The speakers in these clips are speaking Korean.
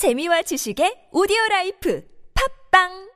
재미와 지식의 오디오 라이프. 팝빵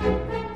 Música